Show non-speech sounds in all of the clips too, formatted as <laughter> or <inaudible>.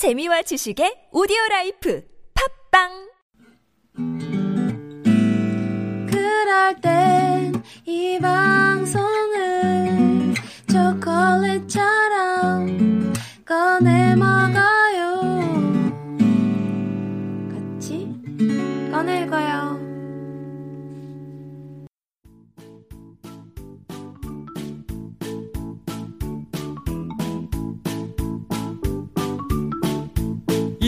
재미와 지식의 오디오 라이프 팝빵! 그럴 땐 이 방송을 초콜릿처럼 꺼내 먹어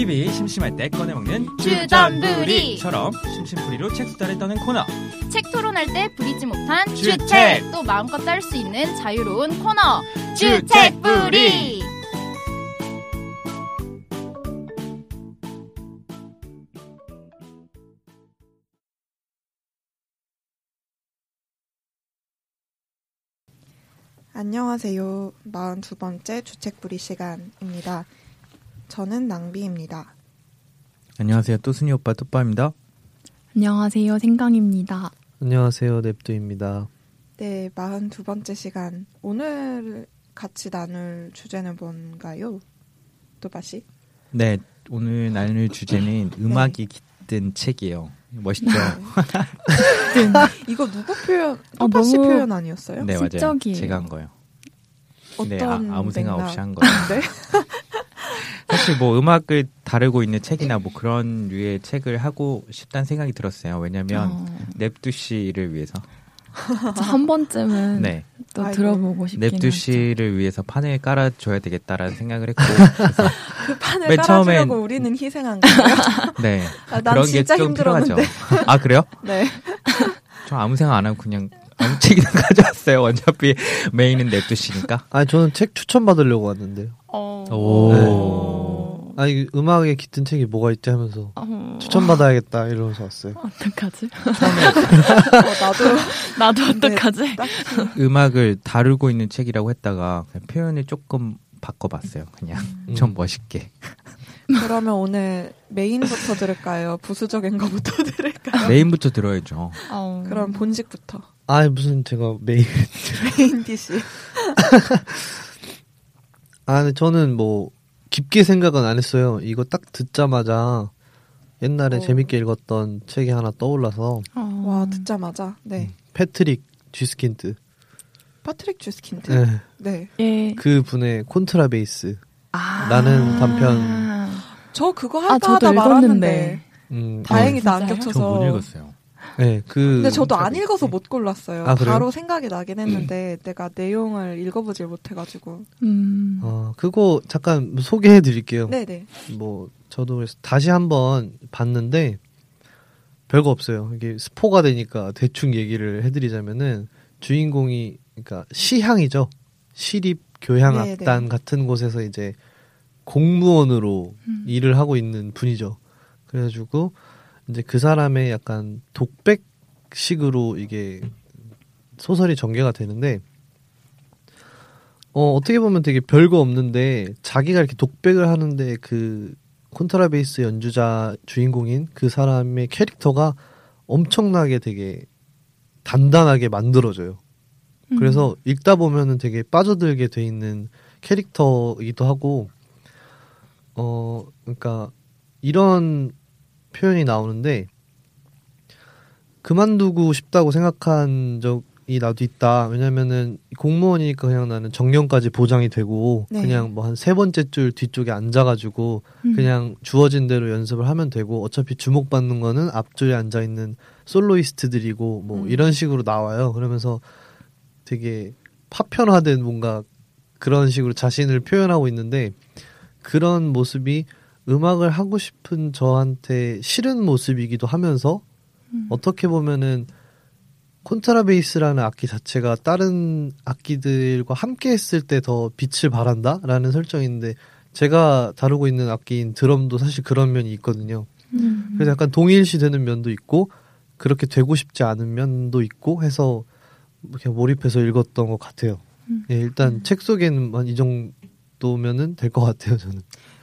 입이 심심할 때 꺼내 먹는 주전부리. 처럼 심심풀이로 책 수다를 떠는 코너 책 토론할 때 부리지 못한 주책. 주책 또 마음껏 짤 수 있는 자유로운 코너 주책부리. 주책부리 안녕하세요. 42번째 주책부리 시간입니다. 저는 낭비입니다. 안녕하세요 또순이 오빠 뚜빠입니다 안녕하세요. 생강입니다. 안녕하세요, 넵두입니다. 네, 42번째 시간. 오늘 같이 나눌 주제는 뭔가요? 또바시? 네 오늘 나눌 주제는 <laughs> 음악이 깃든 책이에요 멋있죠 <laughs> 이거 누구 표현? 어, 또바시 너무- 표현 아니었어요? 네 맞아요 시적이에요. 제가 한 거예요 어떤 네 아, 아무 생각? 없이 한 거예요 <laughs> 네? 사실 뭐 음악을 다루고 있는 책이나 뭐 그런 류의 책을 하고 싶다는 생각이 들었어요 왜냐면 어, 넵두 씨를 위해서 한 번쯤은 <laughs> 네 또 아이고. 들어보고 싶긴 넵두. 씨를 위해서 판을 깔아줘야 되겠다라는 생각을 했고 <laughs> 그 판을 맨 깔아주려고 처음엔- 우리는 희생한 거예요? <laughs> 네 아, 난 그런 게 진짜 좀 필요하죠. 힘들었는데. 아 그래요? 네. 저 아무 생각 안 하고 그냥 아무 책이나 가져왔어요. 어차피 메인은 냅두시니까. 아니, 저는 책 추천 받으려고 왔는데요. 어. 오. 아니, 음악에 깃든 책이 뭐가 있지 하면서 어, 추천받아야겠다 이러면서 왔어요. 어떡하지? <laughs> 어, 나도 나도 네, 어떡하지? 딱 음악을 다루고 있는 책이라고 했다가 그냥 표현을 조금 바꿔봤어요. 그냥 음. 좀 멋있게. 그러면 오늘 메인부터 들을까요? 부수적인 거부터 <laughs> 들을까요? 메인부터 들어야죠. 어. 그럼 본식부터. 아, 무슨 제가 main. main dish. <laughs> 아, 근데 저는 뭐, 깊게 생각은 안 했어요. 이거 딱 듣자마자 옛날에 어. 재밌게 읽었던 책이 하나 떠올라서, 어. 와, 듣자마자. 네. 패트릭 쥐스킨트. 파트릭 주스킨트. 네. 네. 예. 그 분의 콘트라베이스. 아. 라는 단편. 저 그거 아, 할까 저도 하다 말았는데. 읽었는데. 음, 다행이다, 안 진짜요? 겹쳐서. 저못 읽었어요. 네, 그. 근데 저도 안 읽어서 못 골랐어요. 아? 바로 생각이 나긴 했는데 내가 내용을 읽어보질 못해가지고. 음. 어, 그거 잠깐 소개해 드릴게요. 네네. 뭐 저도 그래서 다시 한번 봤는데 별거 없어요. 이게 스포가 되니까 대충 얘기를 해드리자면은 주인공이 그러니까 시향이죠. 시립 교향악단 네네. 같은 곳에서 이제 공무원으로 음. 일을 하고 있는 분이죠. 그래가지고 이제 그 사람의 약간 독백식으로 이게 소설이 전개가 되는데 어 어떻게 보면 되게 별거 없는데 자기가 이렇게 독백을 하는데 그 콘트라베이스 연주자 주인공인 그 사람의 캐릭터가 엄청나게 되게 단단하게 만들어져요. 음. 그래서 읽다 보면은 되게 빠져들게 돼 있는 캐릭터이기도 하고 어 그러니까 이런 표현이 나오는데 그만두고 싶다고 생각한 적이 나도 있다. 왜냐면은 공무원이니까 그냥 나는 정년까지 보장이 되고 네. 그냥 뭐 한 세 번째 줄 뒤쪽에 앉아가지고 음. 그냥 주어진 대로 연습을 하면 되고 어차피 주목받는 거는 앞줄에 앉아 있는 솔로이스트들이고 뭐 음. 이런 식으로 나와요. 그러면서 되게 파편화된 뭔가 그런 식으로 자신을 표현하고 있는데 그런 모습이 음악을 하고 싶은 저한테 싫은 모습이기도 하면서 음. 어떻게 보면은 콘트라베이스라는 악기 자체가 다른 악기들과 함께 했을 때 더 빛을 발한다라는 설정인데 제가 다루고 있는 악기인 드럼도 사실 그런 면이 있거든요. 음. 그래서 약간 동일시 되는 면도 있고 그렇게 되고 싶지 않은 면도 있고 해서 그냥 몰입해서 읽었던 것 같아요. 음. 예, 일단 책 속에는 한이 정도면은 될 것 같아요, 저는.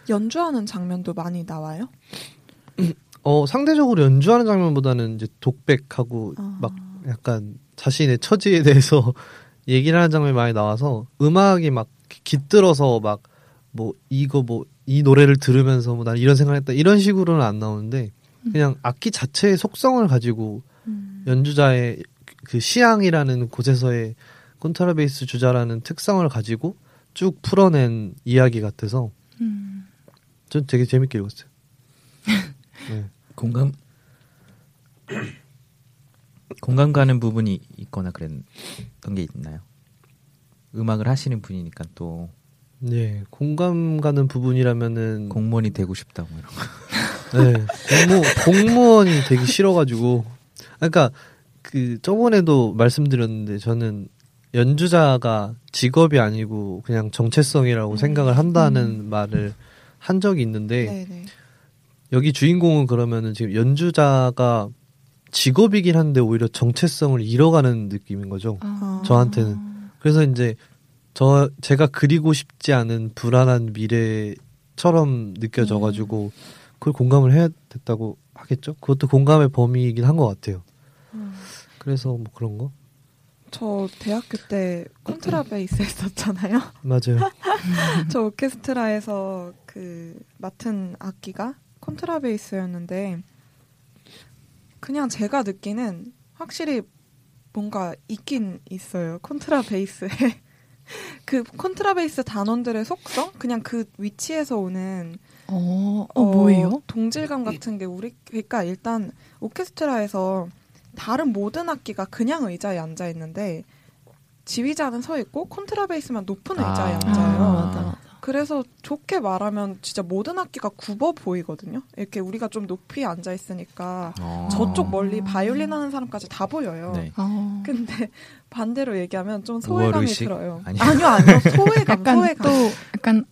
연주하는 장면도 많이 나와요? 어, 상대적으로 연주하는 장면보다는 이제 독백하고 아. 막 약간 자신의 처지에 대해서 <laughs> 얘기를 하는 장면이 많이 나와서 음악이 막 깃들어서 막 뭐 이거 뭐 이 노래를 들으면서 뭐 난 이런 생각했다 이런 식으로는 안 나오는데 그냥 악기 자체의 속성을 가지고 음. 연주자의 그 시향이라는 곳에서의 콘트라베이스 주자라는 특성을 가지고 쭉 풀어낸 이야기 같아서 음. 전 되게 재밌게 읽었어요. <laughs> 네. 공감 공감 가는 부분이 있거나 그랬던 게 있나요? 음악을 하시는 분이니까 또 네, 공감 가는 부분이라면은 공무원이 되고 싶다 뭐 이런 거. <laughs> 네, 공무 공무원이 되기 싫어가지고 그러니까 그 저번에도 말씀드렸는데 저는 연주자가 직업이 아니고 그냥 정체성이라고 음. 생각을 한다는 말을 한 적이 있는데 네네. 여기 주인공은 그러면은 지금 연주자가 직업이긴 한데 오히려 정체성을 잃어가는 느낌인 거죠. 아. 저한테는. 그래서 이제 저 제가 그리고 싶지 않은 불안한 미래처럼 느껴져가지고 그걸 공감을 해야 됐다고 하겠죠. 그것도 공감의 범위이긴 한 것 같아요. 음. 그래서 뭐 그런 거 저 대학교 때 콘트라베이스 했었잖아요. 맞아요. <laughs> 저 오케스트라에서 그 맡은 악기가 콘트라베이스였는데 그냥 제가 느끼는 확실히 뭔가 있긴 있어요. 콘트라베이스에 <laughs> 그 콘트라베이스 단원들의 속성 그냥 그 위치에서 오는 어, 어, 뭐예요? 동질감 같은 게 우리 그러니까 일단 오케스트라에서 다른 모든 악기가 그냥 의자에 앉아 있는데 지휘자는 서 있고 콘트라베이스만 높은 의자에 아. 앉아요. 아. 그래서 좋게 말하면 진짜 모든 악기가 굽어 보이거든요. 이렇게 우리가 좀 높이 앉아 있으니까 어. 저쪽 멀리 바이올린 하는 사람까지 다 보여요. 네. 어. 근데 <laughs> 반대로 얘기하면 좀 소외감이 우월의식? 들어요. 아니요. 아니요, 아니요. <laughs> 소외감, 약간 소외감. 또 약간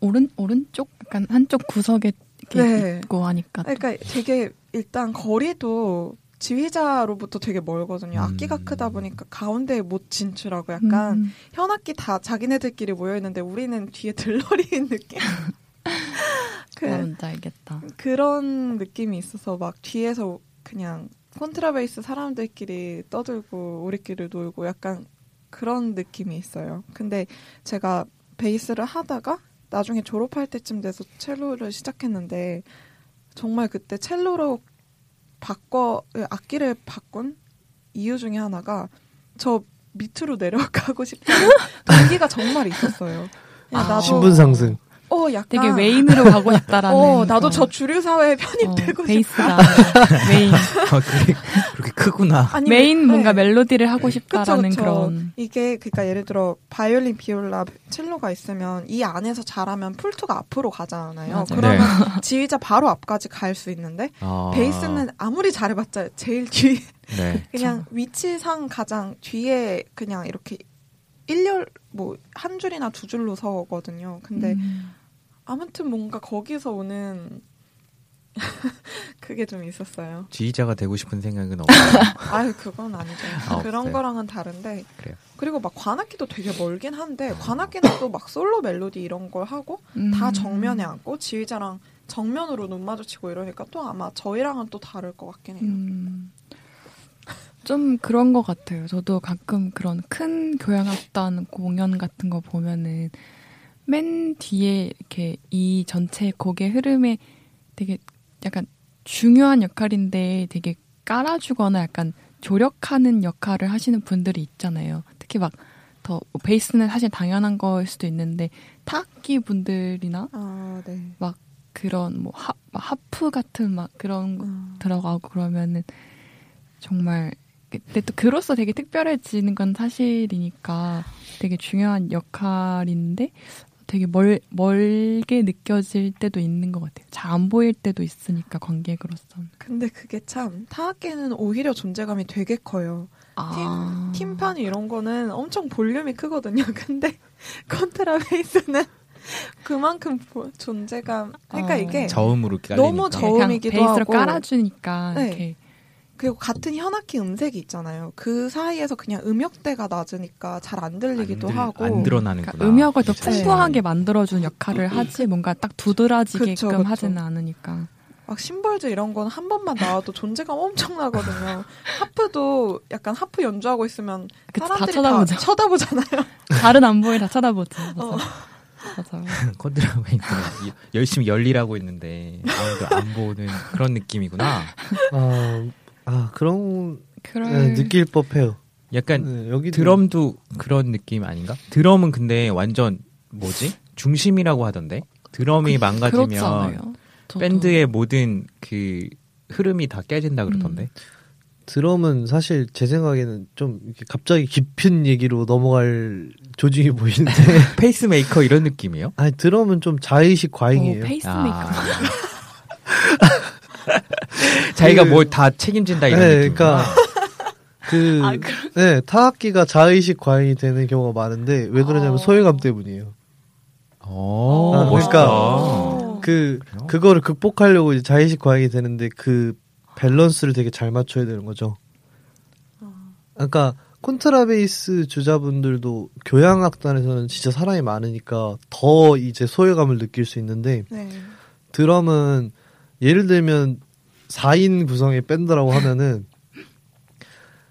오른 오른쪽 약간 한쪽 구석에 이렇게 네. 있고 하니까 또. 그러니까 되게 일단 거리도 지휘자로부터 되게 멀거든요. 음. 악기가 크다 보니까 가운데에 못 진출하고 약간 음. 현악기 다 자기네들끼리 모여 있는데 우리는 뒤에 들러리인 느낌. <laughs> 그, 뭔지 알겠다. 그런 느낌이 있어서 막 뒤에서 그냥 콘트라베이스 사람들끼리 떠들고 우리끼리 놀고 약간 그런 느낌이 있어요. 근데 제가 베이스를 하다가 나중에 졸업할 때쯤 돼서 첼로를 시작했는데 정말 그때 첼로로 바꿔 악기를 바꾼 이유 중에 하나가 저 밑으로 내려가고 싶다는 <laughs> 동기가 정말 있었어요. 아, 나도 신분 상승. 어 약간 되게 main으로 가고 싶다라는. 어 나도 그런, 저 주류 사회에 편입되고 어, 싶다. <laughs> 베이스가 메인 아, 크구나. 아니, 메인 뭔가 네. 멜로디를 하고 싶다라는 그쵸, 그쵸. 그런. 이게 그러니까 예를 들어 바이올린, 비올라, 첼로가 있으면 이 안에서 잘하면 Pult가 앞으로 가잖아요. 맞아요. 그러면 <laughs> 지휘자 바로 앞까지 갈 수 있는데 아. 베이스는 아무리 잘해봤자 제일 뒤 <laughs> 네. <laughs> 그냥 위치상 가장 뒤에 그냥 이렇게 일렬 뭐 한 줄이나 두 줄로 서거든요. 근데 음. 아무튼 뭔가 거기서 오는 <laughs> 그게 좀 있었어요. 지휘자가 되고 싶은 생각은 없어요. <laughs> 아유 그건 아니죠. 아, 그런 없어요. 거랑은 다른데 그래요. 그리고 막 관악기도 되게 멀긴 한데 관악기는 또 막 솔로 멜로디 이런 걸 하고 다 음. 정면에 앉고 지휘자랑 정면으로 눈 마주치고 이러니까 또 아마 저희랑은 또 다를 것 같긴 해요. 음. 좀 그런 것 같아요. 저도 가끔 그런 큰 교향악단 공연 같은 거 보면은 맨 뒤에 이렇게 이 전체 곡의 흐름에 되게 약간 중요한 역할인데 되게 깔아주거나 약간 조력하는 역할을 하시는 분들이 있잖아요. 특히 막 더 베이스는 사실 당연한 거일 수도 있는데 타악기 분들이나 아 네. 그런 뭐 하, 막 하프 같은 막 그런 거 음. 들어가고 그러면은 정말 근데 또 그로서 되게 특별해지는 건 사실이니까 되게 중요한 역할인데 되게 멀, 멀게 느껴질 때도 있는 것 같아요. 잘 안 보일 때도 있으니까 관객으로서는. 근데 그게 참 타악기는 오히려 존재감이 되게 커요. 아. 팀판이 이런 거는 엄청 볼륨이 크거든요. <laughs> 근데 컨트라베이스는 <laughs> 그만큼 보- 존재감. 그러니까 어. 이게 저음으로 깔리니까. 너무 저음. 저음이기도 베이스로 하고. 깔아주니까 네. 이렇게 그리고 같은 현악기 음색이 있잖아요. 그 사이에서 그냥 음역대가 낮으니까 잘 안 들리기도 안 들- 하고. 안 드러나는구나. 그러니까 음역을 더. 풍부하게 만들어주는 역할을 하지 뭔가 딱 두드러지게끔 그쵸, 그쵸. 하지는 않으니까. 막 심벌즈 이런 건 한 번만 나와도 존재감 엄청 나거든요. 하프도 약간 하프 연주하고 있으면 다 사람들이 쳐다보죠. 쳐다보잖아요. <laughs> 다른 안 보이 다 쳐다보죠. 어. 맞아요. <laughs> 콘트라베이스 열심히 열일하고 있는데 아무도 안 보는 그런 느낌이구나. 아, 아 그런 그럴 네, 느낄 법해요. 약간 네, 여기 드럼도 그런 느낌 아닌가? 드럼은 근데 완전 뭐지? 중심이라고 하던데. 드럼이 망가지면 그렇잖아요. 저도. 밴드의 모든 그 흐름이 다 깨진다 그러던데. 드럼은 사실 제 생각에는 좀 이렇게 갑자기 깊은 얘기로 넘어갈 조짐이 보이는데 <laughs> 페이스메이커 이런 느낌이에요? 아니 드럼은 좀 자의식 과잉이에요. 어, 페이스메이커. 아. <laughs> <laughs> 자기가 뭘다 책임진다 이런 네, 느낌. 그러니까 그 <laughs> 아, 네, 타악기가 자의식 과잉이 되는 경우가 많은데 왜 그러냐면 어. 소외감 때문이에요. 오, 아, 멋있다. 그러니까 그 그래요? 그거를 극복하려고 이제 자의식 과잉이 되는데 그 밸런스를 되게 잘 맞춰야 되는 거죠. 그러니까 콘트라베이스 주자분들도 교향악단에서는 진짜 사람이 많으니까 더 이제 소외감을 느낄 수 있는데 네. 드럼은 예를 들면 4인 구성의 밴드라고 하면은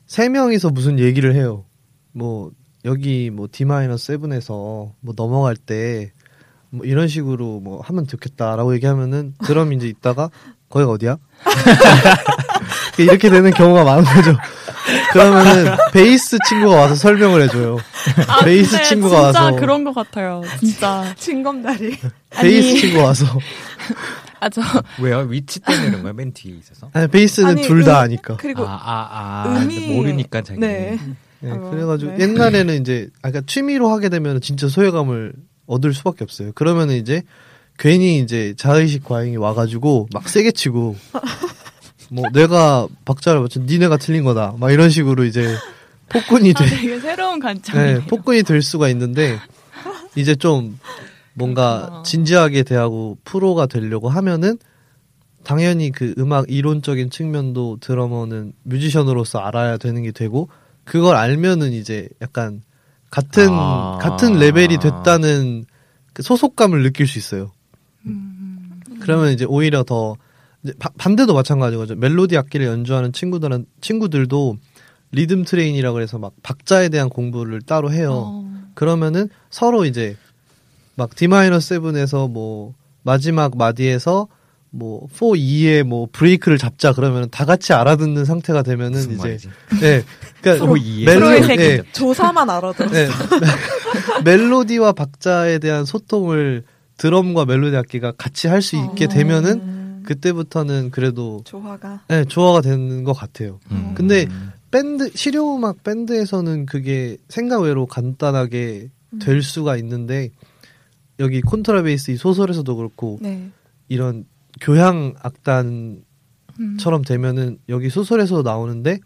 세 명이서 무슨 얘기를 해요. 뭐 여기 뭐 D-7에서 뭐 넘어갈 때 뭐 이런 식으로 뭐 하면 좋겠다라고 얘기하면은 드럼 이제 있다가 거기가 어디야? <laughs> 이렇게 되는 경우가 많은 거죠. 그러면은 베이스 친구가 와서 설명을 해줘요. 아, 베이스 근데 친구가 진짜 와서 그런 것 같아요. 진짜. <laughs> 징검다리. 베이스. 친구 와서 <laughs> 아, 저, <laughs> 왜요? 위치 때문에 그런 거야? 맨 뒤에 있어서? 아니, 베이스는 아니, 둘다 음, 아니까. 그리고 아, 아, 아. 음이 모르니까 자기. 네. 네, 어, 그래가지고 네. 옛날에는 이제 아까 취미로 하게 되면 진짜 소외감을 얻을 수밖에 없어요. 그러면은 이제 괜히 이제 자의식 과잉이 와가지고 막 세게 치고 <laughs> 뭐 내가 박자를 맞춘 니네가 틀린 거다 막 이런 식으로 이제 폭군이 아, 돼 되게 새로운 관점이에요. 네, 폭군이 될 수가 있는데 이제 좀 뭔가 그렇구나. 진지하게 대하고 프로가 되려고 하면은 당연히 그 음악 이론적인 측면도 드러머는 뮤지션으로서 알아야 되는 게 되고 그걸 알면은 이제 약간 같은 아. 같은 레벨이 됐다는 그 소속감을 느낄 수 있어요. 음, 그러면 이제 오히려 더 이제 바- 반대도 마찬가지죠. 멜로디 악기를 연주하는 친구들은 친구들도 리듬 트레이닝이라고 그래서 막 박자에 대한 공부를 따로 해요. 어, 그러면은 서로 이제 막 D-7에서 뭐 마지막 마디에서 뭐 4, 2에 뭐 브레이크를 잡자 그러면 다 같이 알아듣는 상태가 되면은 이제 말이지? 예. 그러니까 소 이해. 멜로. 예. <laughs> 조사만 알아들어. 네. <laughs> 멜로디와 박자에 대한 소통을 드럼과 멜로디 악기가 같이 할 수 있게 되면은 음, 그때부터는 그래도 조화가. 네, 조화가 되는 것 같아요. 음. 근데 밴드 실용음악 밴드에서는 그게 생각 외로 간단하게 될 수가 있는데 여기 콘트라베이스 이 소설에서도 그렇고 네. 이런 교향 악단처럼 음. 되면은 여기 소설에서 나오는데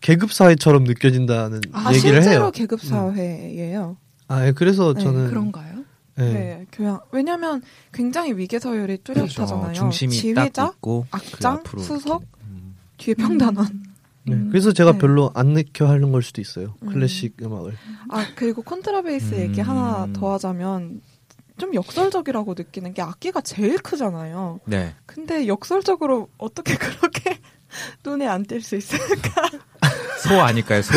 계급 사회처럼 느껴진다는 아, 얘기를 실제로 해요. 계급 사회예요. 아, 예, 그래서 네, 저는 그런가요? 예. 네. 교양. 왜냐면 굉장히 위계 서열이 뚜렷하잖아요. 그렇죠. 중심이 딱 지휘자, 있고 그 악장, 앞으로 수석, 이렇게. 음. 뒤에 평단원. 네, 음. 그래서 제가 네. 별로 안 느껴 하는 걸 수도 있어요. 음. 클래식 음 악을. 아 그리고 콘트라베이스 음. 얘기 하나 더 하자면 좀 역설적이라고 느끼는 게 악기가 제일 크잖아요. 네. 근데 역설적으로 어떻게 <laughs> 그렇게 눈에 안 띌 수 있을까? 소 아닐까요? 소.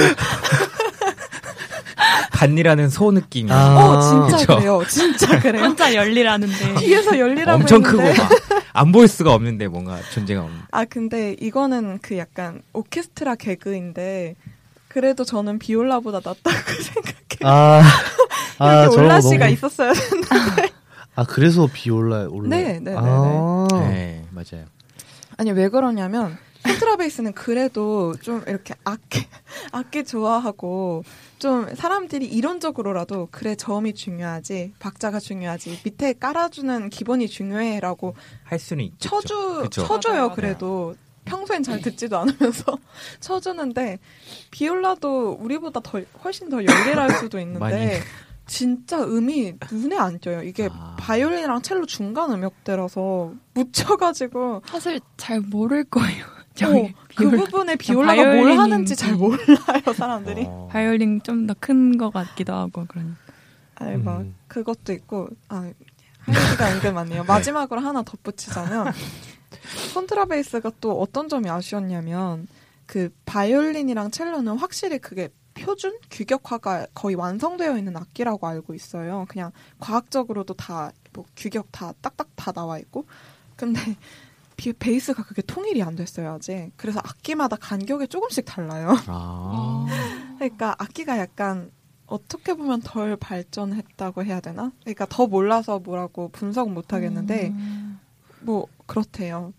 반이라는 소 느낌이. 아. 어 진짜 그쵸. 그래요. 진짜 그래요. 혼자 열리라는데. 뒤에서 열리라고 엄청 크고 했는데. 막안 보일 수가 없는데 뭔가 존재가 없는. 아 근데 이거는 그 약간 오케스트라 개그인데 그래도 저는 비올라보다 낫다고 <laughs> 생각해요. 아, 아, 올라 거 씨가 너무- 있었어야 되는데. 아, 그래서 비올라, 올라. 네, 네, 네, 아, 네, 맞아요. 아니 왜 그러냐면 콘트라베이스는 그래도 좀 이렇게 악기 악기 좋아하고 좀 사람들이 이론적으로라도 그래 저음이 중요하지 박자가 중요하지 밑에 깔아주는 기본이 중요해라고 할 수는 있죠. 쳐주 그쵸. 쳐줘요. 그래도 평소엔 잘 듣지도 않으면서 <laughs> 쳐주는데 비올라도 우리보다 더 훨씬 더 열일할 수도 있는데 많이. 진짜 음이 눈에 안 띄어요. 이게 아. 바이올린이랑 첼로 중간 음역대라서 묻혀가지고 사실 잘 모를 거예요. <laughs> 어, 저기 그. 부분에 비올라가 뭘 바이올린인지. 하는지 잘 몰라요 사람들이. 어. 바이올린 좀 더 큰 것 같기도 하고 그런. 아니 막 음. 그것도 있고 아 할얘기가 은근 많네요. 마지막으로 하나 덧붙이자면 콘트라베이스가 또 어떤 점이 아쉬웠냐면 그 바이올린이랑 첼로는 확실히 그게 표준 규격화가 거의 완성되어 있는 악기라고 알고 있어요. 그냥 과학적으로도 다 뭐 규격 다 딱딱 다 나와 있고. 근데 <laughs> 비- 베이스가 그게 통일이 안 됐어요 아직. 그래서 악기마다 간격이 조금씩 달라요. 아. 그러니까 악기가 약간 어떻게 보면 덜 발전했다고 해야 되나? 그러니까 더 몰라서 뭐라고 분석은 못 하겠는데 음. 뭐 그렇대요.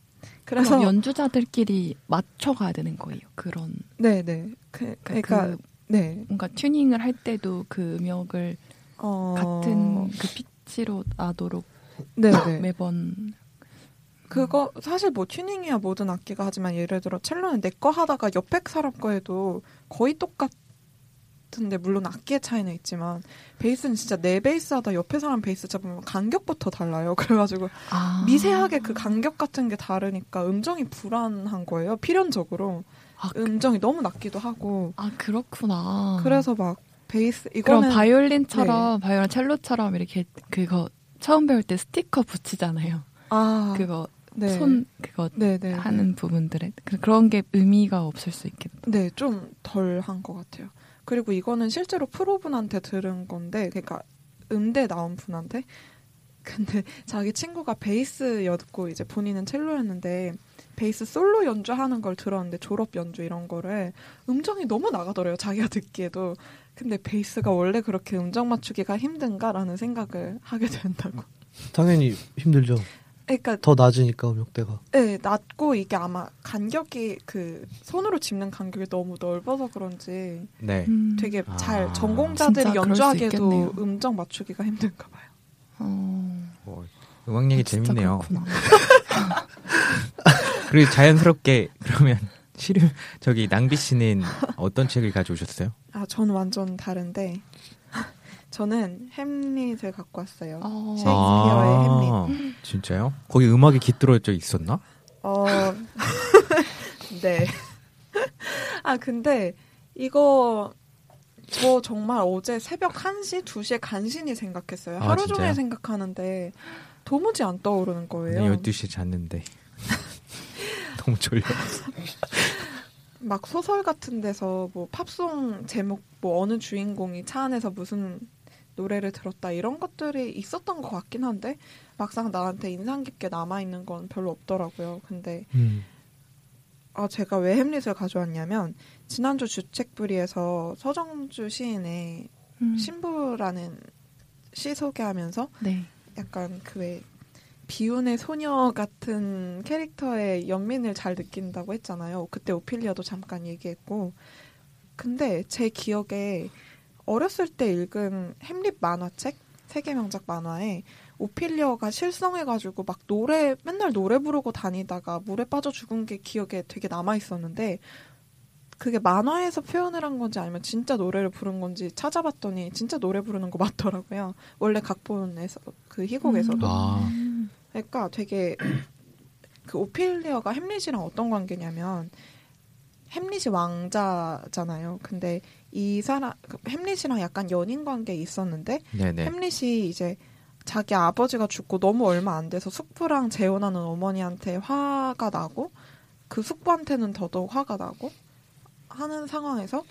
그래서 연주자들끼리 맞춰 가야 되는 거예요. 그런 네네. 그, 그, 그러니까 그 네. 뭔가 튜닝을 할 때도 그 음역을 어... 같은 그 피치로 나도록 네네. 매번 그거 사실 뭐 튜닝이야 모든 악기가 하지만 예를 들어 첼로는 내 거 하다가 옆에 사람 거에도 거의 똑같은데 물론 악기의 차이는 있지만 베이스는 진짜 내 베이스 하다 옆에 사람 베이스 잡으면 간격부터 달라요. <laughs> 그래가지고 아. 미세하게 그 간격 같은 게 다르니까 음정이 불안한 거예요. 필연적으로 아, 그- 음정이 너무 낮기도 하고 아 그렇구나. 그래서 막 베이스 그럼 이거는 네. 바이올린처럼 바이올린 첼로처럼 이렇게 그거 처음 배울 때 스티커 붙이잖아요. 아 그거 네. 손 그거 네네 하는 부분들에 그- 그런 게 의미가 없을 수 있겠다. 네, 좀 덜 한 것 같아요. 그리고 이거는 실제로 프로분한테 들은 건데, 그러니까 음대 나온 분한테. <laughs> 근데 자기 친구가 베이스였고 이제 본인은 첼로였는데 베이스 솔로 연주하는 걸 들었는데 졸업 연주 이런 거를 음정이 너무 나가더래요. 자기가 듣기에도. 근데 베이스가 원래 그렇게 음정 맞추기가 힘든가라는 생각을 하게 된다고. 당연히 힘들죠. 그러니까 더 낮으니까 음역대가. 네, 낮고 이게 아마 간격이 그 손으로 짚는 간격이 너무 넓어서 그런지 네. 음. 되게 아, 잘 전공자들이 그럴 수 연주하기에도. 음정 맞추기가 힘든가 봐요. 어, 뭐, 음악 얘기 진짜 재밌네요. <laughs> 그리고 자연스럽게 그러면 <laughs> 시름 저기 낭비 씨는 어떤 책을 가져오셨어요? 아, 저는 완전 다른데 저는 햄릿을 갖고 왔어요. 어. 셰익스피어의 햄릿. 아, 진짜요? 거기 음악이 깃들어져 있었나? 어, <laughs> 네. 아, 근데 이거 저 정말 어제 새벽 1시, 2시에 간신히 생각했어요. 아, 하루 진짜요? 종일 생각하는데 도무지 안 떠오르는 거예요. 네, 12시에 잤는데. <laughs> 너무 졸려. 막 소설 같은 데서 뭐 팝송 제목 뭐 어느 주인공이 차 안에서 무슨 노래를 들었다 이런 것들이 있었던 것 같긴 한데 막상 나한테 인상 깊게 남아 있는 건 별로 없더라고요. 근데 음. 아 제가 왜 햄릿을 가져왔냐면 지난주 주책부리에서 서정주 시인의 음. 신부라는 시 소개하면서 네. 약간 그 왜 비운의 소녀 같은 캐릭터의 연민을 잘 느낀다고 했잖아요. 그때 오피리아도 잠깐 얘기했고. 근데 제 기억에 어렸을 때 읽은 햄릿 만화책, 세계 명작 만화에 오피리아가 실성해가지고 막 노래, 맨날 노래 부르고 다니다가 물에 빠져 죽은 게 기억에 되게 남아 있었는데 그게 만화에서 표현을 한 건지 아니면 진짜 노래를 부른 건지 찾아봤더니 진짜 노래 부르는 거 맞더라고요. 원래 각본에서 그 희곡에서도. 아. 음. 그러니까 되게 그 오피리아가 햄릿이랑 어떤 관계냐면 햄릿이 왕자잖아요. 근데 이 사람 그 햄릿이랑 약간 연인 관계에 있었는데 네네. 햄릿이 이제 자기 아버지가 죽고 너무 얼마 안 돼서 숙부랑 재혼하는 어머니한테 화가 나고 그 숙부한테는 더더욱 화가 나고 하는 상황에서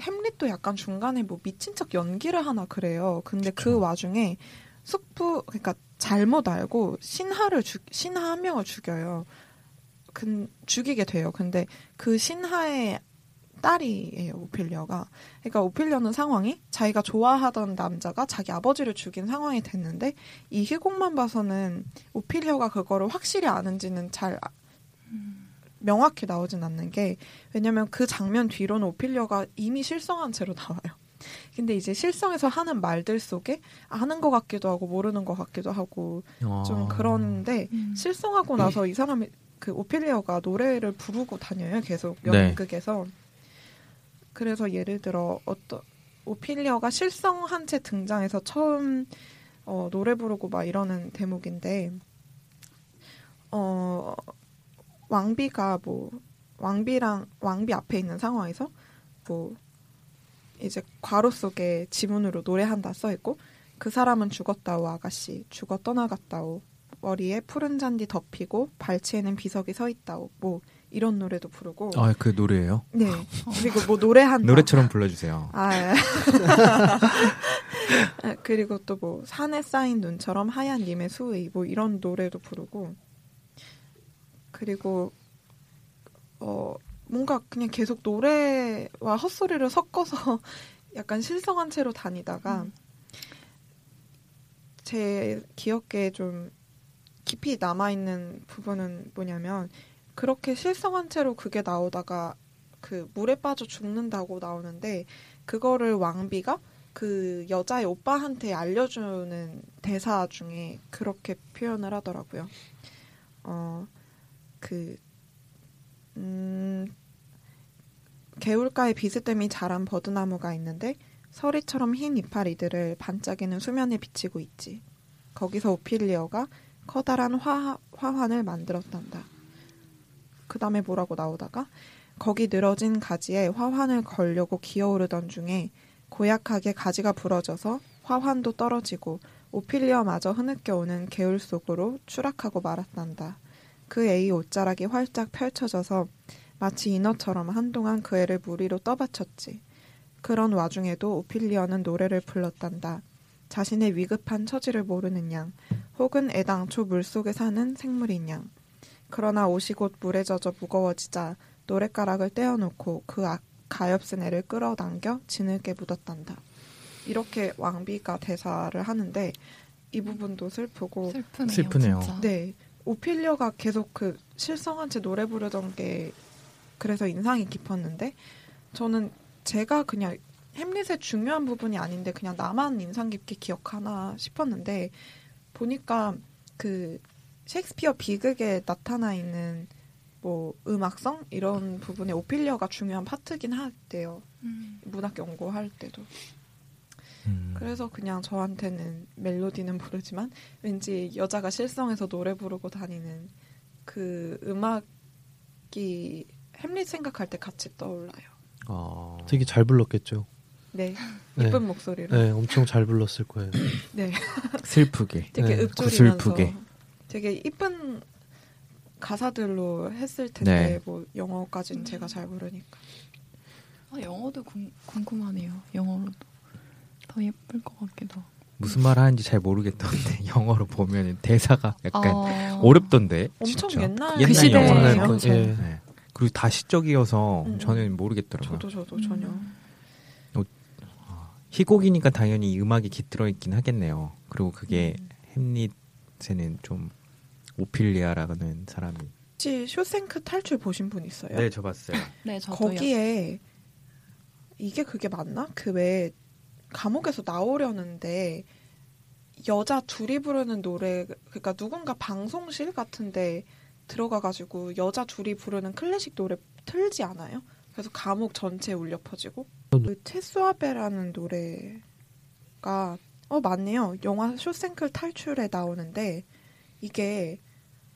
햄릿도 약간 중간에 뭐 미친 척 연기를 하나 그래요. 근데 그 그쵸. 와중에 숙부 그러니까 잘못 알고 신하를 죽 신하 한 명을 죽여요. 근 죽이게 돼요. 근데 그 신하의 딸이에요, 오피리아가. 그러니까 오피리아는 상황이 자기가 좋아하던 남자가 자기 아버지를 죽인 상황이 됐는데 이 희곡만 봐서는 오피리아가 그거를 확실히 아는지는 잘 아- 명확히 나오진 않는 게 왜냐면 그 장면 뒤로는 오피리아가 이미 실성한 채로 나와요. 근데 이제 실성에서 하는 말들 속에 아는 것 같기도 하고 모르는 것 같기도 하고 좀 아. 그런데 음. 실성하고 나서 이 사람이 그 오피리아가 노래를 부르고 다녀요 계속 네. 연극에서 그래서 예를 들어 어떤 오피리아가 실성한 채 등장해서 처음 어, 노래 부르고 막 이러는 대목인데 어 왕비가 뭐 왕비랑 왕비 앞에 있는 상황에서 뭐 이제 괄호 속에 지문으로 노래한다 써 있고 그 사람은 죽었다오 아가씨. 죽어 떠나갔다오. 머리에 푸른 잔디 덮이고 발치에는 비석이 서 있다오. 뭐 이런 노래도 부르고. 아, 그 노래예요? 네. 그리고 뭐 노래한다. 노래처럼 불러주세요. 아, 예. <laughs> 아, 그리고 또 뭐 산에 쌓인 눈처럼 하얀 님의 수의 뭐 이런 노래도 부르고. 그리고 어 뭔가 그냥 계속 노래와 헛소리를 섞어서 <laughs> 약간 실성한 채로 다니다가 제 기억에 좀 깊이 남아있는 부분은 뭐냐면 그렇게 실성한 채로 그게 나오다가 그 물에 빠져 죽는다고 나오는데 그거를 왕비가 그 여자의 오빠한테 알려주는 대사 중에 그렇게 표현을 하더라고요. 어, 그, 음, 개울가에 비스듬히 자란 버드나무가 있는데 서리처럼 흰 이파리들을 반짝이는 수면에 비치고 있지. 거기서 오피리어가 커다란 화, 화환을 만들었단다. 그 다음에 뭐라고 나오다가 거기 늘어진 가지에 화환을 걸려고 기어오르던 중에 고약하게 가지가 부러져서 화환도 떨어지고 오피리어마저 흐느껴 오는 개울 속으로 추락하고 말았단다. 그 애의 옷자락이 활짝 펼쳐져서 마치 인어처럼 한동안 그 애를 무리로 떠받쳤지. 그런 와중에도 오피리어는 노래를 불렀단다. 자신의 위급한 처지를 모르는 양, 혹은 애당초 물속에 사는 생물인 양. 그러나 옷이 곧 물에 젖어 무거워지자 노랫가락을 떼어놓고 그 아- 가엾은 애를 끌어당겨 진흙에 묻었단다. 이렇게 왕비가 대사를 하는데 이 부분도 슬프고 슬프네요. 슬프네요. 네 오피리어가 계속 그 실성한 채 노래 부르던 게 그래서 인상이 깊었는데 저는 제가 그냥 햄릿의 중요한 부분이 아닌데 그냥 나만 인상 깊게 기억하나 싶었는데 보니까 그 셰익스피어 비극에 나타나 있는 뭐 음악성 이런 부분에 오피리어가 중요한 파트긴 하대요. 음. 문학 연구할 때도. 음. 그래서 그냥 저한테는 멜로디는 모르지만 왠지 여자가 실성해서 노래 부르고 다니는 그 음악이 햄릿 생각할 때 같이 떠올라요. 어, 되게 잘 불렀겠죠. 네, 네. 이쁜 목소리로. 네, 엄청 잘 불렀을 거예요. <clears throat> 네, 슬프게. 되게 네, 읊조리면서. 되게 이쁜 가사들로 했을 텐데 네. 뭐 영어까지는 제가 잘 모르니까. 아, 영어도 궁, 궁금하네요. 영어로도 더 예쁠 것 같기도. 하고. 무슨 말 하는지 잘 모르겠던데 <laughs> 영어로 보면 대사가 약간 아, 어렵던데. 엄청 진짜. 옛날 그 거, 그렇죠. 예. 네. 그리고 다 시적이어서 음, 음. 저는 모르겠더라고요. 저도 저도 전혀. 음. 희곡이니까 당연히 음악이 깃들어 있긴 하겠네요. 그리고 그게 음. 햄릿에는 좀 오피리아라는 사람이. 혹시 쇼생크 탈출 보신 분 있어요? 네, 저 봤어요. <laughs> 네, 저도요. 거기에 이게 그게 맞나? 그 왜 감옥에서 나오려는데 여자 둘이 부르는 노래 그러니까 누군가 방송실 같은데 들어가가지고 여자 둘이 부르는 클래식 노래 틀지 않아요? 그래서 감옥 전체에 울려 퍼지고 그 체수아베라는 노래가 어 맞네요 영화 쇼생클 탈출에 나오는데 이게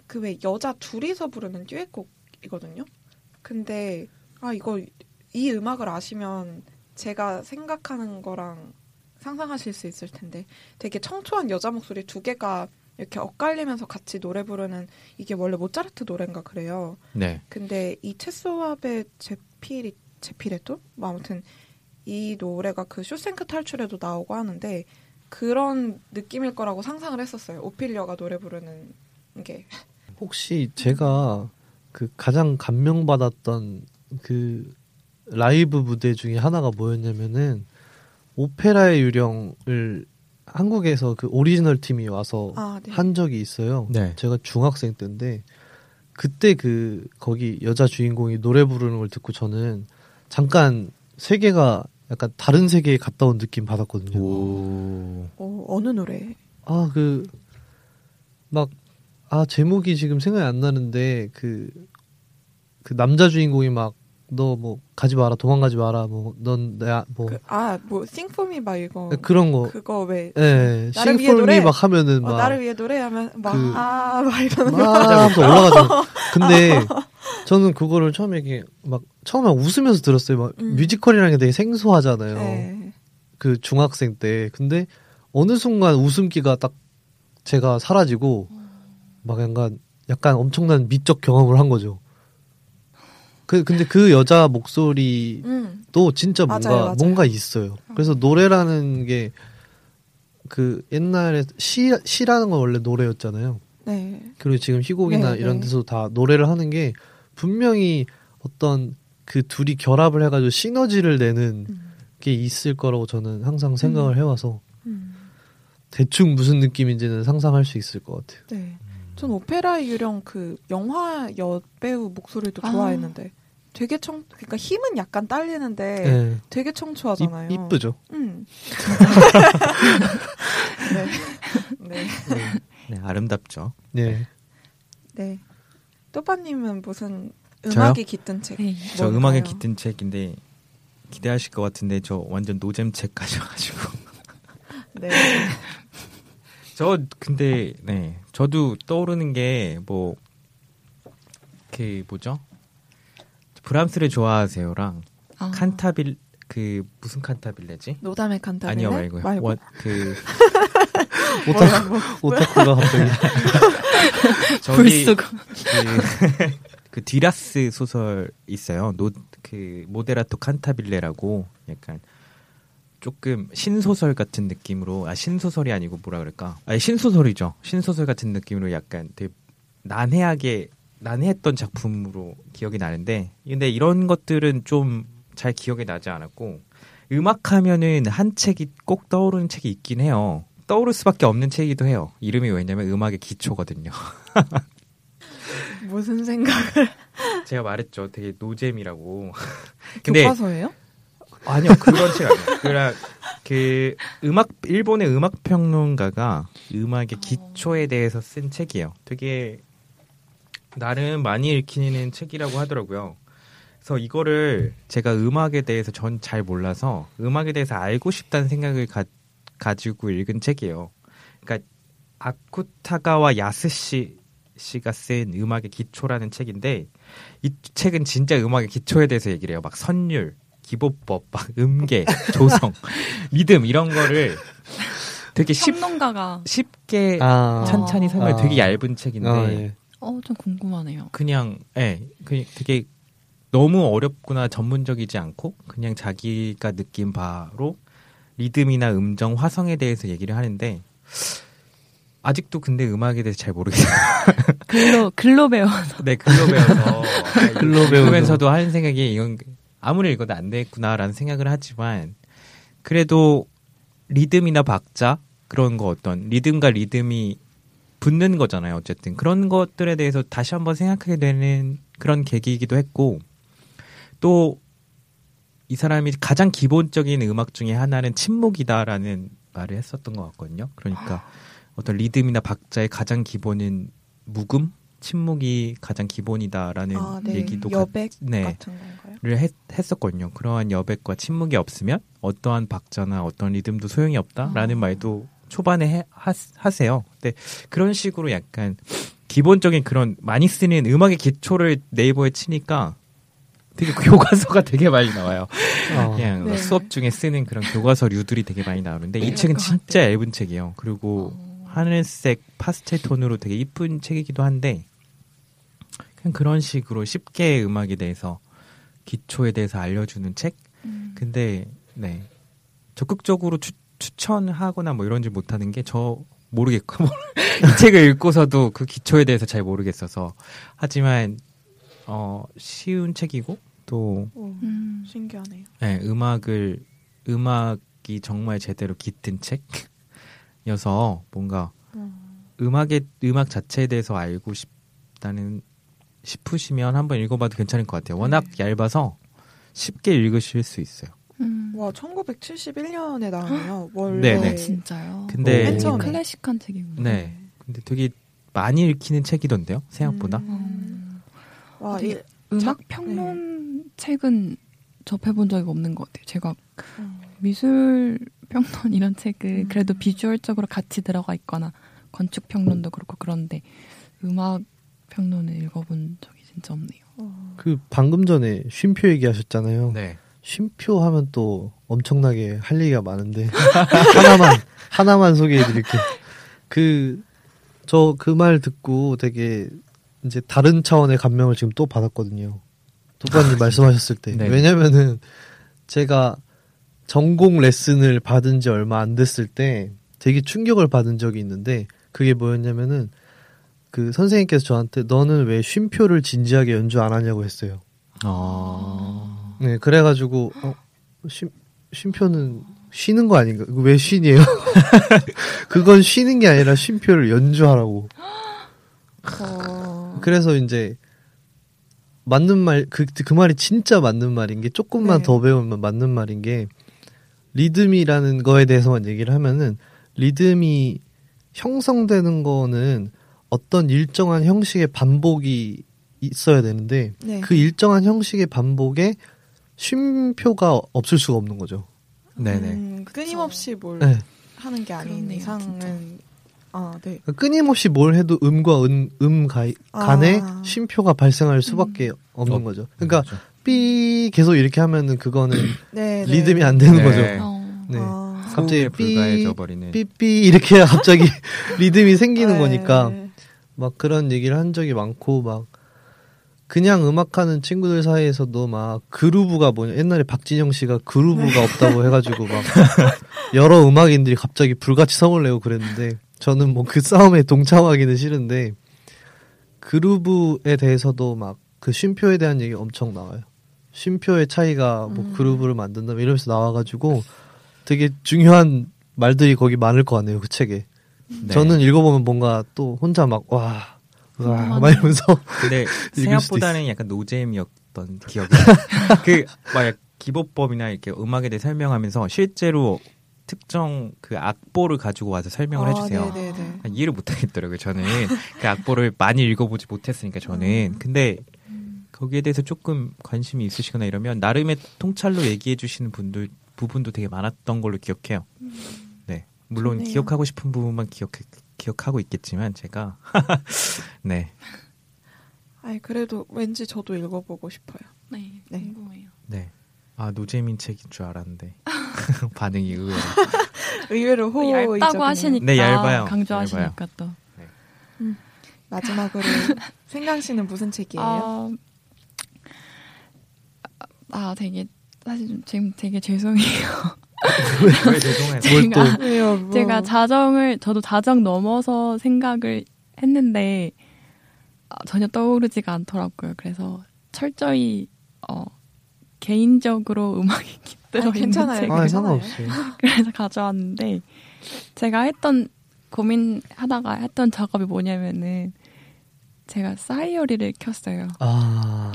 그 왜 여자 둘이서 부르는 듀엣곡이거든요. 근데 아 이거 이 음악을 아시면 제가 생각하는 거랑 상상하실 수 있을 텐데 되게 청초한 여자 목소리 두 개가 이렇게 엇갈리면서 같이 노래 부르는 이게 원래 모차르트 노래인가 그래요. 네. 근데 이 체스와베 제피리 제피레토 뭐 아무튼 이 노래가 그 쇼생크 탈출에도 나오고 하는데 그런 느낌일 거라고 상상을 했었어요. 오필리아가 노래 부르는 게 혹시 제가 그 가장 감명받았던 그 라이브 무대 중에 하나가 뭐였냐면은 오페라의 유령을 한국에서 그 오리지널 팀이 와서 아, 네. 한 적이 있어요. 네. 제가 중학생 때인데 그때 그 거기 여자 주인공이 노래 부르는 걸 듣고 저는 잠깐 세계가 약간 다른 세계에 갔다 온 느낌 받았거든요. 오. 어, 어느 노래? 아, 그, 막, 아, 제목이 지금 생각이 안 나는데, 그, 그 남자 주인공이 막, 너 뭐, 가지 마라, 도망가지 마라, 뭐, 넌, 내, 뭐, 그, 아, 뭐막 이거 그, 런 거, 그거 왜 예, 노래? 싱폴미 막 하면은 어, 막, 나를 위해 노래하면 막 그- 아, 막 이러는 거. 막 하면서 올라가죠. <laughs> 근데, 저는 그거를 처음에 이렇게, 막, 처음에 웃으면서 들었어요. 막, 음. 뮤지컬이라는 게 되게 생소하잖아요. 네. 그 중학생 때. 근데, 어느 순간 웃음기가 딱 제가 사라지고, 막 약간, 약간 엄청난 미적 경험을 한 거죠. 그 근데 그 여자 목소리도 음. 진짜 뭔가 맞아요, 맞아요. 뭔가 있어요. 그래서 노래라는 게 그 옛날에 시 시라는 건 원래 노래였잖아요. 네. 그리고 지금 희곡이나 네, 이런 네. 데서 다 노래를 하는 게 분명히 어떤 그 둘이 결합을 해가지고 시너지를 내는 음. 게 있을 거라고 저는 항상 생각을 해와서 음. 대충 무슨 느낌인지는 상상할 수 있을 것 같아요. 네. 전 오페라의 유령 그 영화 여배우 목소리도 아. 좋아했는데 되게 청 그러니까 힘은 약간 딸리는데 네. 되게 청초하잖아요. 이, 이쁘죠. 음. <laughs> 네. 네. 네, 아름답죠. 네. 네. 또빠님은 무슨? 음악이 깃든 책? 네. 저? 음악에 깃든 책인데 기대하실 것 같은데 저 완전 노잼 책 가져가지고 네. 저 근데 네 저도 떠오르는 게뭐 그 뭐죠 브람스를 좋아하세요랑 아. 칸타빌 그 무슨 칸타빌레지 노담의 칸타빌레 아니요 말고요 원- 그 <laughs> 오타쿠, 오타쿠가 갑자기. <laughs> 저기. 그, 그 뒤라스 소설 있어요. 노, 그 모데라토 칸타빌레라고 약간 조금 신소설 같은 느낌으로 아 신소설이 아니고 뭐라 그럴까? 아니 신소설이죠. 신소설 같은 느낌으로 약간 되게 난해하게 난해했던 작품으로 기억이 나는데 근데 이런 것들은 좀 잘 기억이 나지 않았고 음악 하면은 한 책이 꼭 떠오르는 책이 있긴 해요. 떠오를 수밖에 없는 책이기도 해요. 이름이 왜냐면 음악의 기초거든요. <laughs> 무슨 생각을 제가 말했죠. 되게 노잼이라고. <laughs> 근데 교과서예요? 아니요 그런 책 아니에요. 그냥 그 음악 일본의 음악 평론가가 음악의 기초에 대해서 쓴 책이에요. 되게 나름 많이 읽히는 책이라고 하더라고요. 그래서 이거를 제가 음악에 대해서 전 잘 몰라서 음악에 대해서 알고 싶다는 생각을 가, 가지고 읽은 책이에요. 그러니까 아쿠타가와 야스시 씨가 쓴 음악의 기초라는 책인데 이 책은 진짜 음악의 기초에 대해서 얘기를 해요. 막 선율, 기보법, 막 음계, 조성, <laughs> 리듬 이런 거를 되게 쉽, 평론가가 쉽게 아. 찬찬히 설명. 아. 되게 얇은 책인데 아, 예. 어 좀 궁금하네요. 그냥 예, 그 되게 너무 어렵거나 전문적이지 않고 그냥 자기가 느낀 바로 리듬이나 음정, 화성에 대해서 얘기를 하는데 아직도 근데 음악에 대해서 잘 모르겠어요. 글로 글로 배워. <laughs> 네, 글로 배워서 글로 배워서. 배우면서도 하는 생각이 이건 아무리 읽어도 안 되겠구나라는 생각을 하지만 그래도 리듬이나 박자 그런 거 어떤 리듬과 리듬이 붙는 거잖아요. 어쨌든 그런 것들에 대해서 다시 한번 생각하게 되는 그런 계기이기도 했고 또 이 사람이 가장 기본적인 음악 중에 하나는 침묵이다라는 말을 했었던 것 같거든요. 그러니까 어떤 리듬이나 박자의 가장 기본은 묵음, 침묵이 가장 기본이다라는 아, 네. 얘기도 가- 여백 네. 같은 건가요? 를 했, 했었거든요. 그러한 여백과 침묵이 없으면 어떠한 박자나 어떤 리듬도 소용이 없다라는 아. 말도 초반에 해, 하, 하세요. 근데 그런 식으로 약간 기본적인 그런 많이 쓰는 음악의 기초를 네이버에 치니까 되게 <laughs> 교과서가 되게 많이 나와요. 아. 그냥 네. 수업 중에 쓰는 그런 교과서류들이 되게 많이 나오는데 이 그럴 책은 것 진짜 얇은 책이에요. 그리고 어. 하늘색 파스텔 톤으로 되게 이쁜 책이기도 한데 그냥 그런 식으로 쉽게 음악에 대해서 기초에 대해서 알려주는 책. 음. 근데 네 적극적으로 추, 추천하거나 뭐 이런지 못하는 게 저 모르겠고 <laughs> 이 책을 읽고서도 그 기초에 대해서 잘 모르겠어서 하지만 어 쉬운 책이고 또 오, 음. 신기하네요. 네, 음악을 음악이 정말 제대로 깃든 책 이어서 뭔가 음악의 음악 자체에 대해서 알고 싶다는 싶으시면 한번 읽어봐도 괜찮을 것 같아요. 워낙 얇아서 쉽게 읽으실 수 있어요. 음. 와 1971년에 나왔네요. 원래 네, 네. 아, 진짜요? 근데 맨. 클래식한 책이군요. 네, 근데 되게 많이 읽히는 책이던데요, 생각보다. 음. 와, 되게 이, 음악 자- 평론 책은 접해본 적이 없는 것 같아요. 제가 음. 미술 평론 이런 책을 음. 그래도 비주얼적으로 같이 들어가 있거나 건축 평론도 그렇고 그런데 음악 평론을 읽어본 적이 진짜 없네요. 어, 그 방금 전에 쉼표 얘기하셨잖아요. 네. 쉼표 하면 또 엄청나게 할 얘기가 많은데 <laughs> 하나만 하나만 소개해드릴게요. 그 저 그 말 듣고 되게 이제 다른 차원의 감명을 지금 또 받았거든요. 도빠님 말씀하셨을 때 네. 왜냐면은 제가 전공 레슨을 받은 지 얼마 안 됐을 때 되게 충격을 받은 적이 있는데 그게 뭐였냐면은 그 선생님께서 저한테 너는 왜 쉼표를 진지하게 연주 안 하냐고 했어요. 아. 네, 그래가지고 어, 쉼, 쉼표는 쉬는 거 아닌가? 왜 쉰이에요? <laughs> 그건 쉬는 게 아니라 쉼표를 연주하라고. 어, 그래서 이제 맞는 말 그 그 말이 진짜 맞는 말인 게 조금만 네. 더 배우면 맞는 말인 게 리듬이라는 거에 대해서만 얘기를 하면은 리듬이 형성되는 거는 어떤 일정한 형식의 반복이 있어야 되는데 네. 그 일정한 형식의 반복에 쉼표가 없을 수가 없는 거죠. 네네. 음, 끊임없이 뭘 네. 하는 게 아닌 이상은 아, 네. 끊임없이 뭘 해도 음과 음, 음 가, 간에 아. 쉼표가 발생할 수밖에 없는 어, 거죠. 그러니까 그렇죠. 삐 계속 이렇게 하면은 그거는 <clears throat> 네, 네. 리듬이 안 되는 네. 거죠. 어. 네. 아, 갑자기 소음에 불과해져 삐, 버리는. 삐삐 이렇게 해야 <laughs> 갑자기 <laughs> 리듬이 생기는 네. 거니까 막 그런 얘기를 한 적이 많고 막 그냥 음악하는 친구들 사이에서도 막 그루브가 뭐냐 옛날에 박진영 씨가 그루브가 없다고 해가지고 막 여러 음악인들이 갑자기 불같이 성을 내고 그랬는데 저는 뭐 그 싸움에 동참하기는 싫은데 그루브에 대해서도 막 그 쉼표에 대한 얘기 엄청 나와요. 쉼표의 차이가 뭐 음. 그루브를 만든다 뭐 이러면서 나와가지고 되게 중요한 말들이 거기 많을 것 같네요 그 책에. 네. 저는 읽어보면 뭔가 또 혼자 막 와. 막 이러면서 근데 <laughs> 생각보다는 약간 노잼이었던 기억이. <laughs> 그막 기법법이나 이렇게 음악에 대해 설명하면서 실제로 특정 그 악보를 가지고 와서 설명을 해주세요. 아, 네네네. 아, 이해를 못하겠더라고요. 저는 그 악보를 많이 읽어보지 못했으니까 저는. 근데 거기에 대해서 조금 관심이 있으시거나 이러면 나름의 통찰로 얘기해 주시는 분들 부분도 되게 많았던 걸로 기억해요. 네, 물론 좋네요. 기억하고 싶은 부분만 기억 기억하고 있겠지만 제가 <laughs> 네, 아이 그래도 왠지 저도 읽어보고 싶어요. 네, 네. 궁금해요. 네. 아 노재민 책인 줄 알았는데 <laughs> 반응이 의외로. <laughs> 의외로 호이죠. 얇다고 하시니까 네, 얇아요. 강조하시니까 또. 마지막으로 생강 씨는 무슨 책이에요? 아, 아 되게 사실 좀 지금 되게 죄송해요. <laughs> 왜 죄송해요. 제가 왜요? 뭐. 제가 자정을 저도 자정 넘어서 생각을 했는데 아, 전혀 떠오르지가 않더라고요. 그래서 철저히 어, 개인적으로 음악이 깃들어 <laughs> 아, 있는 괜찮아요. 책을 아. 상관없어요. <laughs> 그래서 가져왔는데 제가 했던 고민하다가 했던 작업이 뭐냐면은 제가 사이어리를 켰어요. 아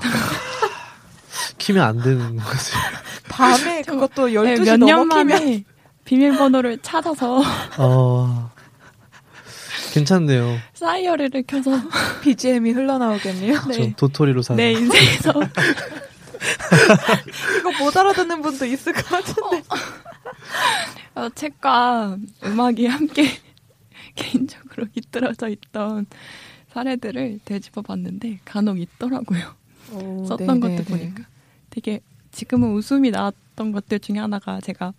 키면 안 되는 거지. <laughs> 밤에 그것도 12시 몇년 넘어키면 만에 <laughs> 비밀번호를 찾아서 아 <laughs> 괜찮네요. 사이어리를 켜서 BGM이 흘러나오겠네요. 전 도토리로 사는. 내 인생에서 이거 못 알아듣는 분도 있을 것 같은데. 어, 책과 음악이 함께 개인적으로 깃들어져 있던 사례들을 되짚어 봤는데 간혹 있더라고요. 오, 썼던 네네네. 것들 보니까 되게 지금은 웃음이 나왔던 것들 중에 하나가 제가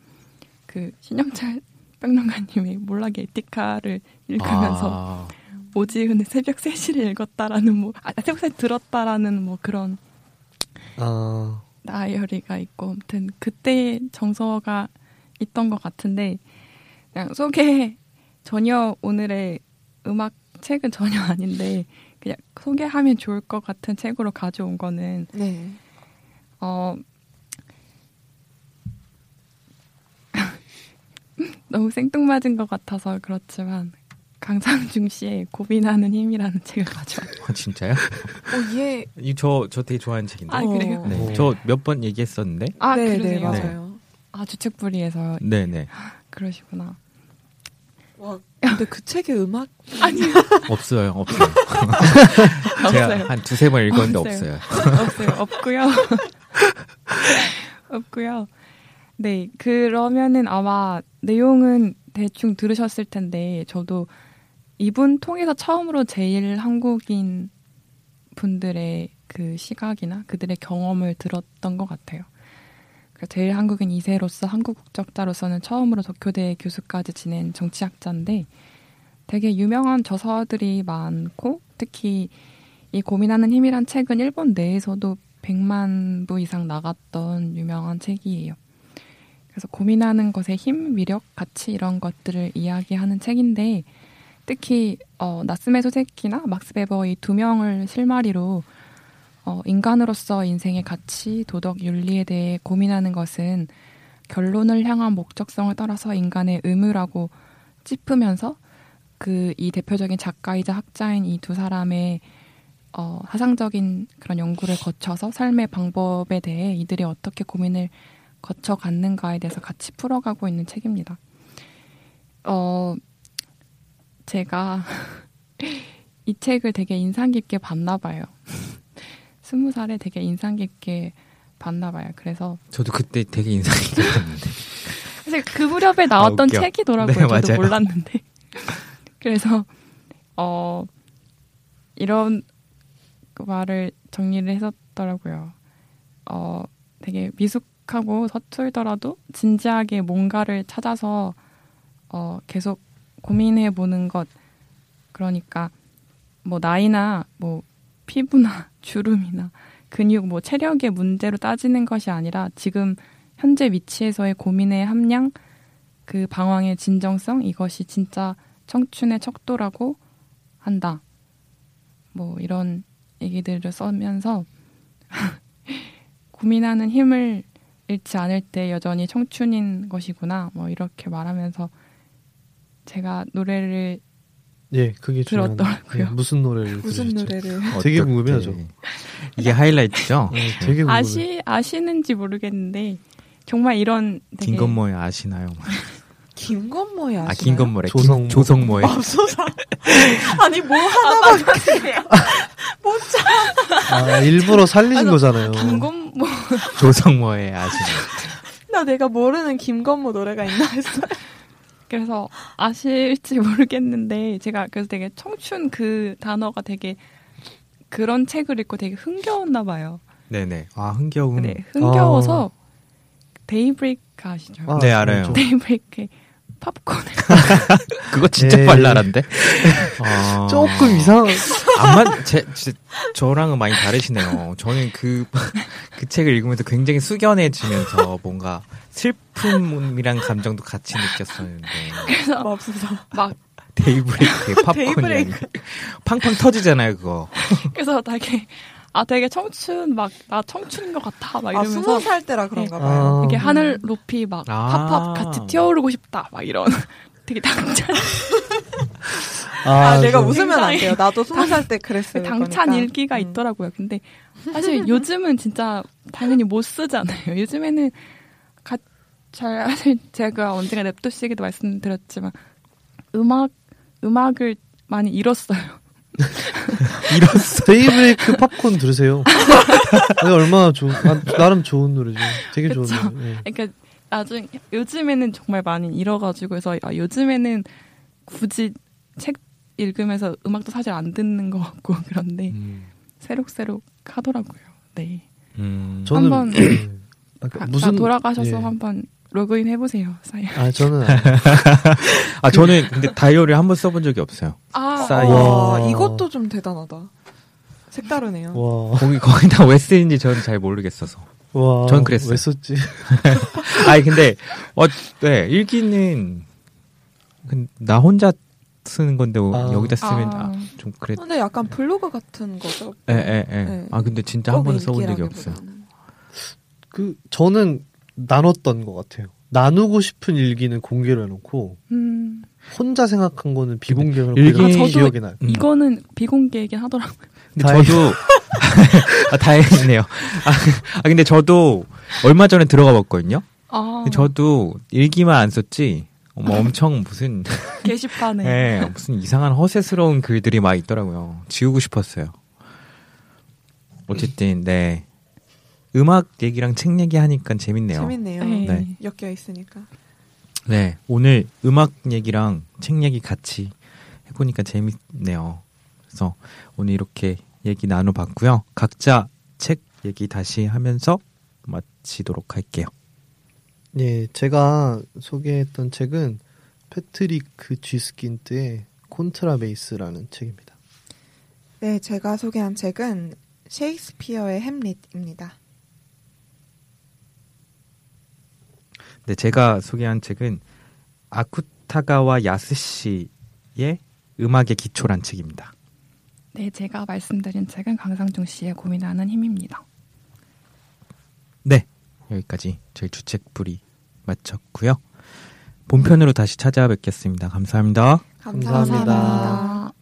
그 신영철 <laughs> 평론가님의 몰락의 에티카를 읽으면서 아, 오지은의 새벽 3시를 읽었다라는 뭐 아, 새벽 3시 들었다라는 뭐 그런 아. 다이어리가 있고 아무튼 그때 정서가 있던 것 같은데 그냥 소개 전혀 오늘의 음악 책은 전혀 아닌데 그냥 소개하면 좋을 것 같은 책으로 가져온 거는 네. 어 <laughs> 너무 생뚱맞은 것 같아서 그렇지만 강상중 씨의 고민하는 힘이라는 <laughs> 책을 가져왔어요. 아, 진짜요? 어, 얘. 이저저 되게 좋아하는 책인데. 아 그래요? 네, 오. 저몇 번 얘기했었는데. 아 네, 그러세요? 네, 맞아요. 아 주책부리에서 네, 네. <laughs> 그러시구나. 와, 근데 그 책에 음악 없어요, 없어요. 제가 없어요. 한 두세 번 읽었는데 없어요. 없어요. 없어요. 없고요. <laughs> 없고요. 네, 그러면은 아마 내용은 대충 들으셨을 텐데 저도 이분 통해서 처음으로 제일 한국인 분들의 그 시각이나 그들의 경험을 들었던 것 같아요. 그러니까 제일 한국인 2세로서 한국 국적자로서는 처음으로 도쿄대 교수까지 지낸 정치학자인데 되게 유명한 저서들이 많고 특히 이 고민하는 힘이란 책은 일본 내에서도 100만 부 이상 나갔던 유명한 책이에요. 그래서 고민하는 것의 힘, 위력, 가치 이런 것들을 이야기하는 책인데 특히 어, 나스메 소세키나 막스 베버 이두 명을 실마리로 어, 인간으로서 인생의 가치, 도덕, 윤리에 대해 고민하는 것은 결론을 향한 목적성을 따라서 인간의 의무라고 짚으면서 그 이 대표적인 작가이자 학자인 이 두 사람의 어, 사상적인 그런 연구를 거쳐서 삶의 방법에 대해 이들이 어떻게 고민을 거쳐 갔는가에 대해서 같이 풀어가고 있는 책입니다. 어, 제가 <laughs> 이 책을 되게 인상 깊게 봤나 봐요. <laughs> 스무 살에 되게 인상 깊게 봤나 봐요. 그래서 저도 그때 되게 인상이 깊었는데. <laughs> 사실 그 무렵에 나왔던 웃겨. 책이더라고요. 네, 저도. 몰랐는데. 그래서 어 이런 그 말을 정리를 했었더라고요. 어 되게 미숙하고 서툴더라도 진지하게 뭔가를 찾아서 어 계속 고민해 보는 것 그러니까 뭐 나이나 뭐 피부나 <laughs> 주름이나 근육 뭐 체력의 문제로 따지는 것이 아니라 지금 현재 위치에서의 고민의 함량 그 방황의 진정성 이것이 진짜 청춘의 척도라고 한다. 뭐 이런 얘기들을 써면서 <laughs> 고민하는 힘을 잃지 않을 때 여전히 청춘인 것이구나. 뭐 이렇게 말하면서 제가 노래를 예, 그게 들었더라고요. 예, 무슨 노래를 무슨 들으셨죠? 노래를 되게 어떻게- 궁금해하죠. 이게 하이라이트죠? 예, 되게 궁금해. 아시 아시는지 모르겠는데 정말 이런 되게 김건모에 아시나요? 아시나요? 아 김건모래. 조성모. 김- 조성모에. 맙소사. 아니 뭐 하나밖에 아, 일부러 살리신 아니, 거잖아요. 김건모 <laughs> 조성모의 아시나요? 나 내가 모르는 김건모 노래가 있나 했어요. 그래서 아실지 모르겠는데 제가 그래서 되게 청춘 그 단어가 되게 그런 책을 읽고 되게 흥겨웠나 봐요. 네네. 아 흥겨운. 네, 흥겨워서 데이브레이크 아시죠? 아, 네, 알아요. 데이브레이크 팝콘 <laughs> 그거 진짜 네. 발랄한데. 아, 조금 이상. 안만 제, 제 저랑은 많이 다르시네요. 저는 그 그 책을 읽으면서 굉장히 숙연해지면서 뭔가 슬픔이란 감정도 같이 느꼈었는데 그래서 맙소사. 막 데이브레이크의 팝콘이 <laughs> 데이브레이크. 팡팡 터지잖아요 그거. 그래서 되게 아 되게 청춘 막 나 청춘인 것 같아 막아 이러면서 스무 살 때라 그런가 봐요. 아, 이렇게 하늘 높이 막 아. 팝팝 같이 뛰어오르고 싶다 막 이런 <laughs> 되게 당찬 아, 내가 저- 웃으면 안 돼요. 나도 스무 살때 그랬어요. 당찬 그러니까. 일기가 음. 있더라고요. 근데 사실 요즘은 진짜 당연히 못 쓰잖아요. 요즘에는 가, 잘 사실 제가 언젠가 랩도시에게도 말씀드렸지만 음악 음악을 많이 잃었어요. <laughs> 이랬어. 데이브레이크 팝콘 들으세요. 아니, 얼마나 좋은, 아, 나름 좋은 노래죠. 되게 좋은. 노래. 예. 그러니까 나중 요즘에는 정말 많이 잃어가지고 그래서 아, 요즘에는 굳이 책 읽으면서 음악도 사실 안 듣는 것 같고 <laughs> 그런데 음. 새록새록 하더라고요. 네. 음. 한번 예. 아, 그 가- 무슨 돌아가셔서 예. 한번 로그인 해보세요. 사연. 아 저는 안- <laughs> 아 저는 근데 다이어리 한번 써본 적이 없어요. 아. 와, 와. 이것도 좀 대단하다. 색다르네요. 와, 거기 거기 다 왜 쓰인지 저는 잘 모르겠어서. 와, 전 그랬어요. 왜 썼지? <laughs> 아니 근데 어, 네 일기는 근- 나 혼자 쓰는 건데 아. 여기다 쓰면 아. 아, 좀 그래. 근데 약간 블로그 같은 거죠. 에에에. 네. 아 근데 진짜 한꼭 번도 써본 적이 없어요. 그 저는 나눴던 것 같아요. 나누고 싶은 일기는 공개로 해놓고 음, 혼자 생각한 거는 비공개로 일기- 아, 저도 기억이 나요. 음. 이거는 비공개이긴 하더라고요. 근데 다행- 저도 <laughs> 아, 다행이네요. 아, 아, 근데 저도 얼마 전에 들어가 봤거든요. 아, 저도 일기만 안 썼지. 뭐 엄청 무슨 <laughs> 게시판에. 예, 무슨 이상한 허세스러운 글들이 막 있더라고요. 지우고 싶었어요. 어쨌든 네 음악 얘기랑 책 얘기 하니까 재밌네요. 재밌네요. 네. 네. 엮여 있으니까. 네 오늘 음악 얘기랑 책 얘기 같이 해보니까 재밌네요. 그래서 오늘 이렇게 얘기 나눠봤고요. 각자 책 얘기 다시 하면서 마치도록 할게요. 예, 제가 소개했던 책은 패트리크 쥐스킨트의 콘트라베이스라는 책입니다. 네, 제가 소개한 책은 셰익스피어의 햄릿입니다. 네, 제가 소개한 책은 아쿠타가와 야스시의 음악의 기초란 책입니다. 네, 제가 말씀드린 책은 강상중 씨의 고민하는 힘입니다. 네, 여기까지 저희 주책풀이 마쳤고요. 본편으로 다시 찾아뵙겠습니다. 감사합니다. 감사합니다.